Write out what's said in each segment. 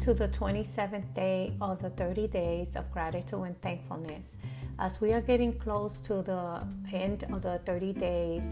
to the 27th day of the 30 days of gratitude and thankfulness. As we are getting close to the end of the 30 days,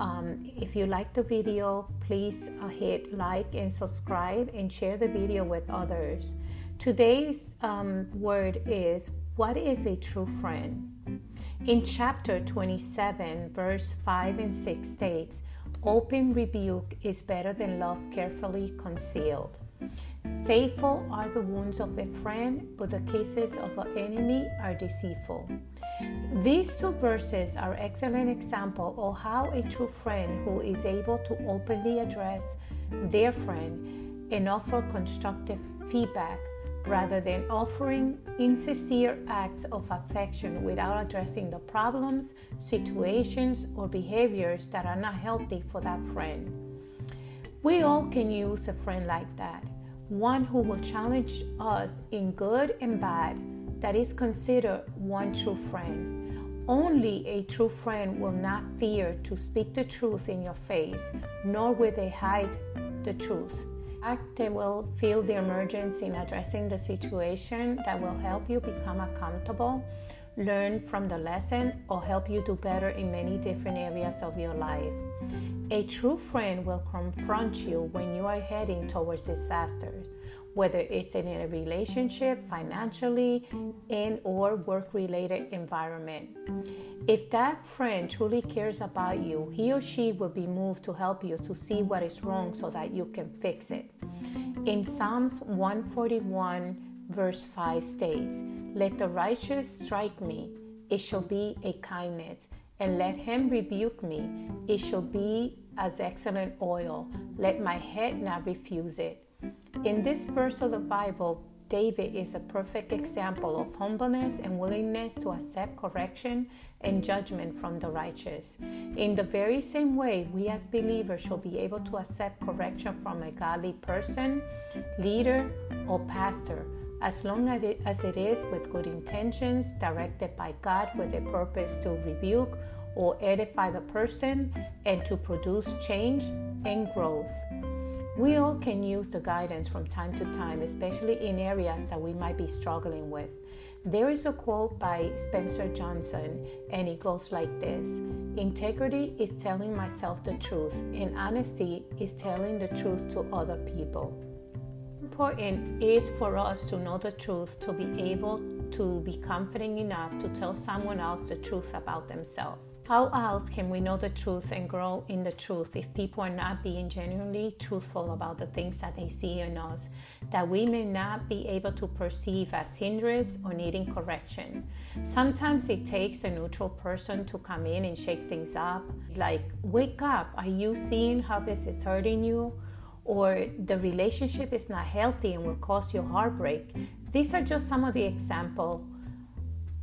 um, if you like the video, please uh, hit like and subscribe and share the video with others. Today's um, word is What is a true friend? In chapter 27, verse 5 and 6 states, Open rebuke is better than love carefully concealed. Faithful are the wounds of a friend, but the kisses of an enemy are deceitful. These two verses are excellent example of how a true friend who is able to openly address their friend and offer constructive feedback rather than offering insincere acts of affection without addressing the problems, situations, or behaviors that are not healthy for that friend. We all can use a friend like that, one who will challenge us in good and bad, that is considered one true friend. Only a true friend will not fear to speak the truth in your face, nor will they hide the truth they will feel the emergence in addressing the situation that will help you become accountable, learn from the lesson, or help you do better in many different areas of your life. A true friend will confront you when you are heading towards disasters whether it's in a relationship, financially, and or work-related environment. If that friend truly cares about you, he or she will be moved to help you to see what is wrong so that you can fix it. In Psalms 141 verse 5 states, "Let the righteous strike me, it shall be a kindness, and let him rebuke me, it shall be as excellent oil. Let my head not refuse it." In this verse of the Bible, David is a perfect example of humbleness and willingness to accept correction and judgment from the righteous. In the very same way, we as believers should be able to accept correction from a godly person, leader, or pastor, as long as it is with good intentions, directed by God with a purpose to rebuke or edify the person and to produce change and growth. We all can use the guidance from time to time, especially in areas that we might be struggling with. There is a quote by Spencer Johnson, and it goes like this Integrity is telling myself the truth, and honesty is telling the truth to other people. Important is for us to know the truth to be able to be confident enough to tell someone else the truth about themselves. How else can we know the truth and grow in the truth if people are not being genuinely truthful about the things that they see in us that we may not be able to perceive as hindrance or needing correction? Sometimes it takes a neutral person to come in and shake things up, like, wake up, are you seeing how this is hurting you? Or the relationship is not healthy and will cause you heartbreak. These are just some of the examples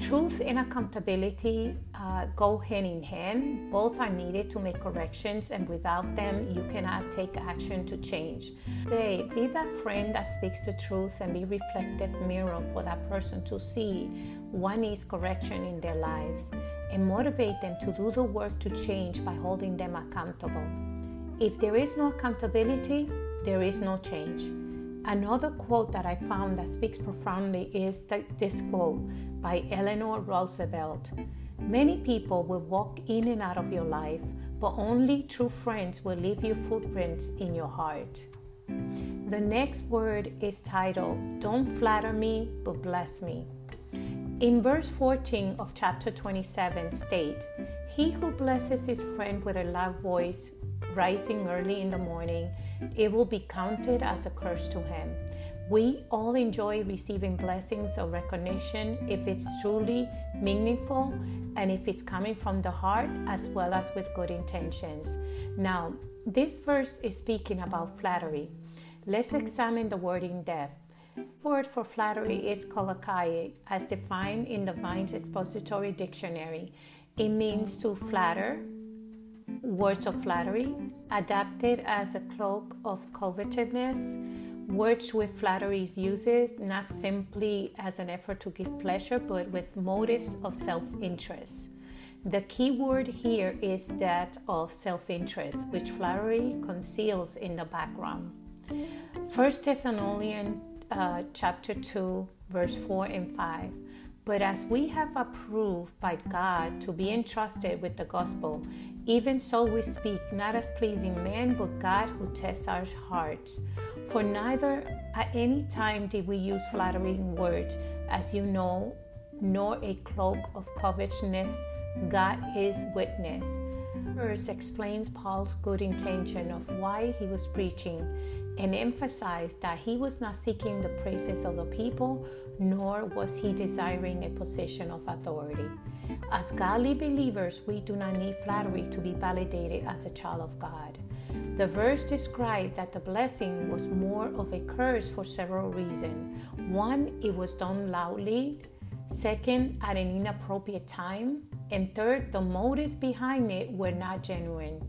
Truth and accountability uh, go hand in hand. Both are needed to make corrections, and without them, you cannot take action to change. Today, be that friend that speaks the truth and be reflective mirror for that person to see what needs correction in their lives and motivate them to do the work to change by holding them accountable. If there is no accountability, there is no change. Another quote that I found that speaks profoundly is this quote by Eleanor Roosevelt Many people will walk in and out of your life, but only true friends will leave you footprints in your heart. The next word is titled Don't Flatter Me, but Bless Me. In verse 14 of chapter 27 states, He who blesses his friend with a loud voice, rising early in the morning, it will be counted as a curse to him. We all enjoy receiving blessings or recognition if it's truly meaningful and if it's coming from the heart as well as with good intentions. Now, this verse is speaking about flattery. Let's examine the word in depth. The word for flattery is kolakai, as defined in the Vine's Expository Dictionary. It means to flatter, words of flattery, adapted as a cloak of covetousness Words with flattery is used not simply as an effort to give pleasure, but with motives of self interest. The key word here is that of self interest, which flattery conceals in the background. 1 Thessalonians uh, chapter 2, verse 4 and 5. But as we have approved by God to be entrusted with the gospel, even so we speak, not as pleasing men, but God who tests our hearts. For neither at any time did we use flattering words, as you know, nor a cloak of covetousness. God is witness. Verse explains Paul's good intention of why he was preaching and emphasized that he was not seeking the praises of the people, nor was he desiring a position of authority. As godly believers, we do not need flattery to be validated as a child of God. The verse described that the blessing was more of a curse for several reasons. One, it was done loudly. Second, at an inappropriate time. And third, the motives behind it were not genuine.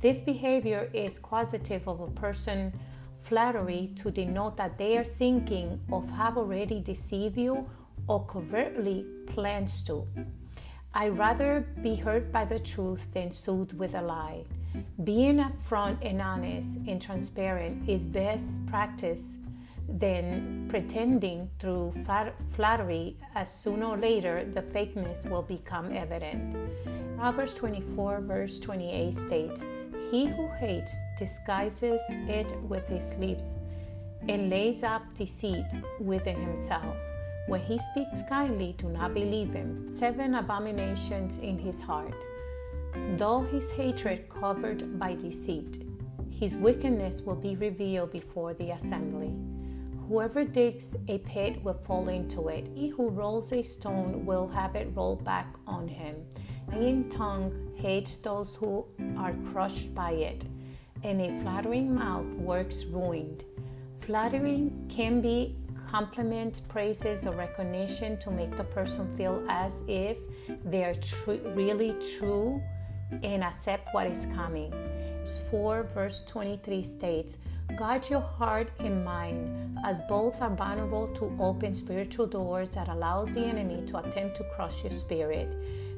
This behavior is causative of a person flattery to denote that they are thinking of have already deceived you or covertly plans to. I rather be hurt by the truth than soothed with a lie. Being upfront and honest and transparent is best practice than pretending through flattery, as sooner or later the fakeness will become evident. Proverbs 24, verse 28 states, He who hates disguises it with his lips and lays up deceit within himself. When he speaks kindly, do not believe him. Seven abominations in his heart. Though his hatred covered by deceit, his wickedness will be revealed before the assembly. Whoever digs a pit will fall into it. He who rolls a stone will have it rolled back on him. Lying tongue hates those who are crushed by it, and a flattering mouth works ruin. Flattering can be compliments, praises, or recognition to make the person feel as if they are tr- really true and accept what is coming. 4 verse 23 states, Guard your heart and mind, as both are vulnerable to open spiritual doors that allows the enemy to attempt to crush your spirit.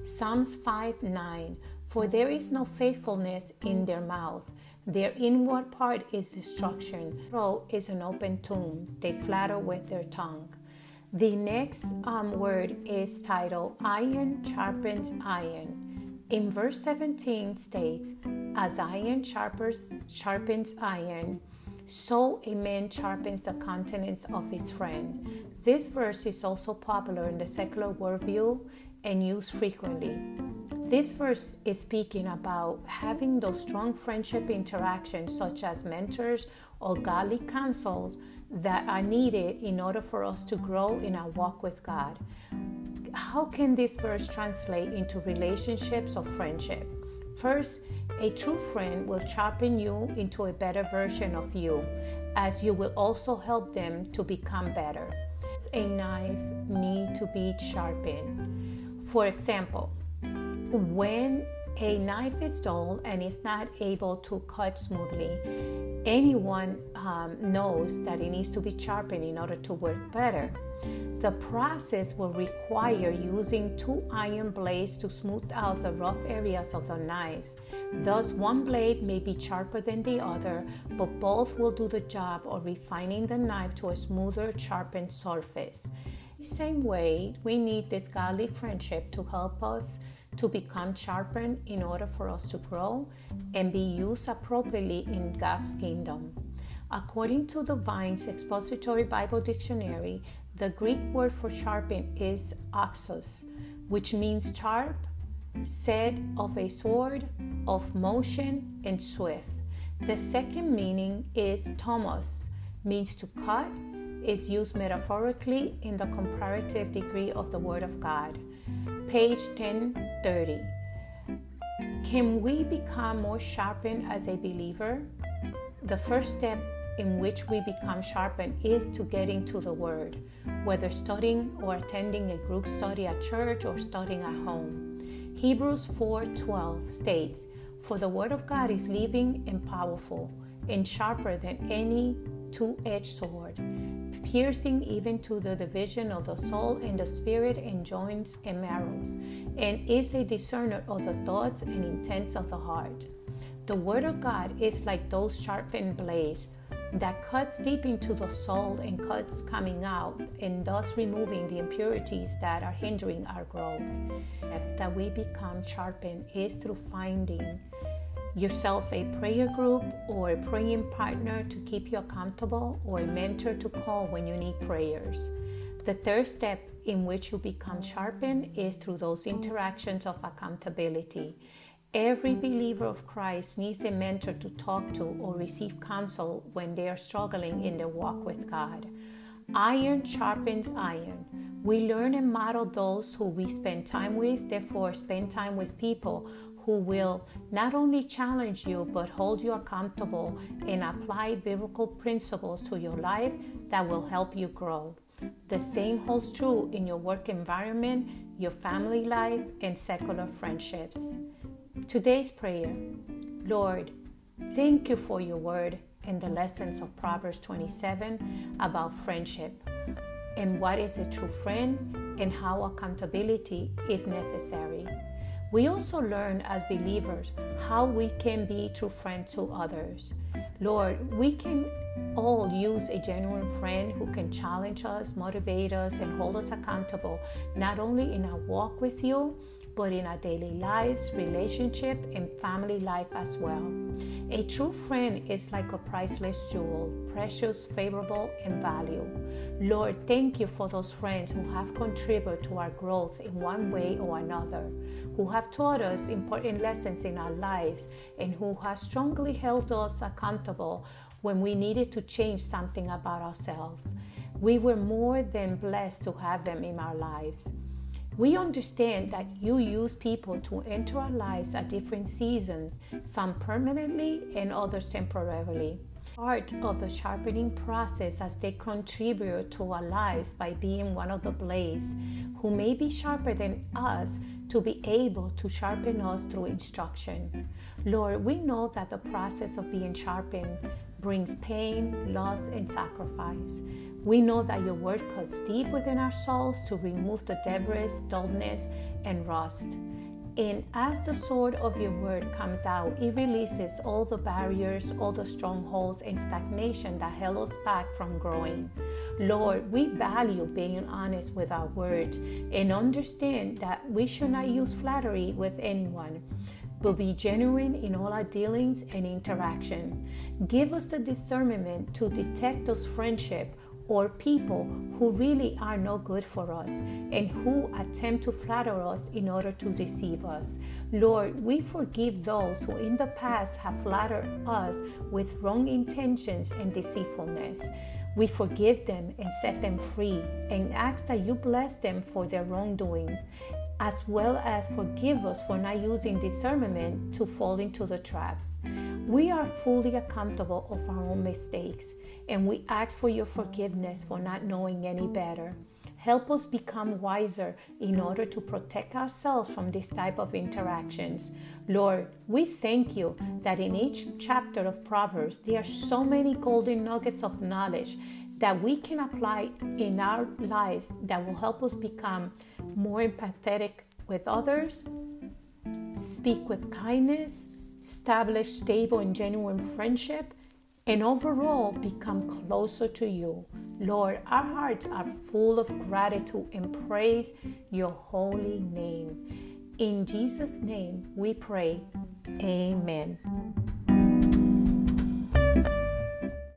Psalms 5 9 For there is no faithfulness in their mouth. Their inward part is destruction. Throat is an open tomb. They flatter with their tongue. The next um, word is titled Iron Sharpens Iron. In verse 17 states, As iron sharpens, sharpens iron, so a man sharpens the countenance of his friend. This verse is also popular in the secular worldview and used frequently. This verse is speaking about having those strong friendship interactions, such as mentors or godly counsels, that are needed in order for us to grow in our walk with God. How can this verse translate into relationships of friendship? First, a true friend will sharpen you into a better version of you, as you will also help them to become better. A knife need to be sharpened. For example, when a knife is dull and is not able to cut smoothly, anyone um, knows that it needs to be sharpened in order to work better. The process will require using two iron blades to smooth out the rough areas of the knife. Thus, one blade may be sharper than the other, but both will do the job of refining the knife to a smoother, sharpened surface. The same way, we need this godly friendship to help us to become sharpened in order for us to grow and be used appropriately in God's kingdom. According to the Vine's Expository Bible Dictionary, the Greek word for sharpen is oxos, which means sharp, said of a sword, of motion, and swift. The second meaning is tomos, means to cut, is used metaphorically in the comparative degree of the Word of God. Page 1030. Can we become more sharpened as a believer? The first step in which we become sharpened is to get into the Word, whether studying or attending a group study at church or studying at home. Hebrews 4:12 states, "For the word of God is living and powerful, and sharper than any two-edged sword, piercing even to the division of the soul and the spirit and joints and marrows, and is a discerner of the thoughts and intents of the heart." The word of God is like those sharpened blades that cuts deep into the soul and cuts coming out and thus removing the impurities that are hindering our growth. That we become sharpened is through finding yourself a prayer group or a praying partner to keep you accountable or a mentor to call when you need prayers. The third step in which you become sharpened is through those interactions of accountability. Every believer of Christ needs a mentor to talk to or receive counsel when they are struggling in their walk with God. Iron sharpens iron. We learn and model those who we spend time with, therefore, spend time with people who will not only challenge you but hold you accountable and apply biblical principles to your life that will help you grow. The same holds true in your work environment, your family life, and secular friendships. Today's prayer Lord, thank you for your word and the lessons of Proverbs 27 about friendship and what is a true friend and how accountability is necessary. We also learn as believers how we can be true friends to others. Lord, we can all use a genuine friend who can challenge us, motivate us, and hold us accountable, not only in our walk with you, but in our daily lives, relationship, and family life as well. A true friend is like a priceless jewel, precious, favorable, and valuable. Lord, thank you for those friends who have contributed to our growth in one way or another, who have taught us important lessons in our lives, and who have strongly held us accountable when we needed to change something about ourselves. We were more than blessed to have them in our lives. We understand that you use people to enter our lives at different seasons, some permanently and others temporarily. Part of the sharpening process as they contribute to our lives by being one of the blades who may be sharper than us to be able to sharpen us through instruction. Lord, we know that the process of being sharpened brings pain, loss, and sacrifice. We know that your word cuts deep within our souls to remove the debris, dullness, and rust. And as the sword of your word comes out, it releases all the barriers, all the strongholds, and stagnation that held us back from growing. Lord, we value being honest with our words and understand that we should not use flattery with anyone but be genuine in all our dealings and interaction. Give us the discernment to detect those friendships or people who really are no good for us and who attempt to flatter us in order to deceive us. Lord, we forgive those who in the past have flattered us with wrong intentions and deceitfulness. We forgive them and set them free and ask that you bless them for their wrongdoing as well as forgive us for not using discernment to fall into the traps. We are fully accountable of our own mistakes, and we ask for your forgiveness for not knowing any better. Help us become wiser in order to protect ourselves from this type of interactions. Lord, we thank you that in each chapter of Proverbs there are so many golden nuggets of knowledge that we can apply in our lives that will help us become more empathetic with others, speak with kindness, establish stable and genuine friendship, and overall become closer to you. Lord, our hearts are full of gratitude and praise your holy name. In Jesus' name we pray. Amen.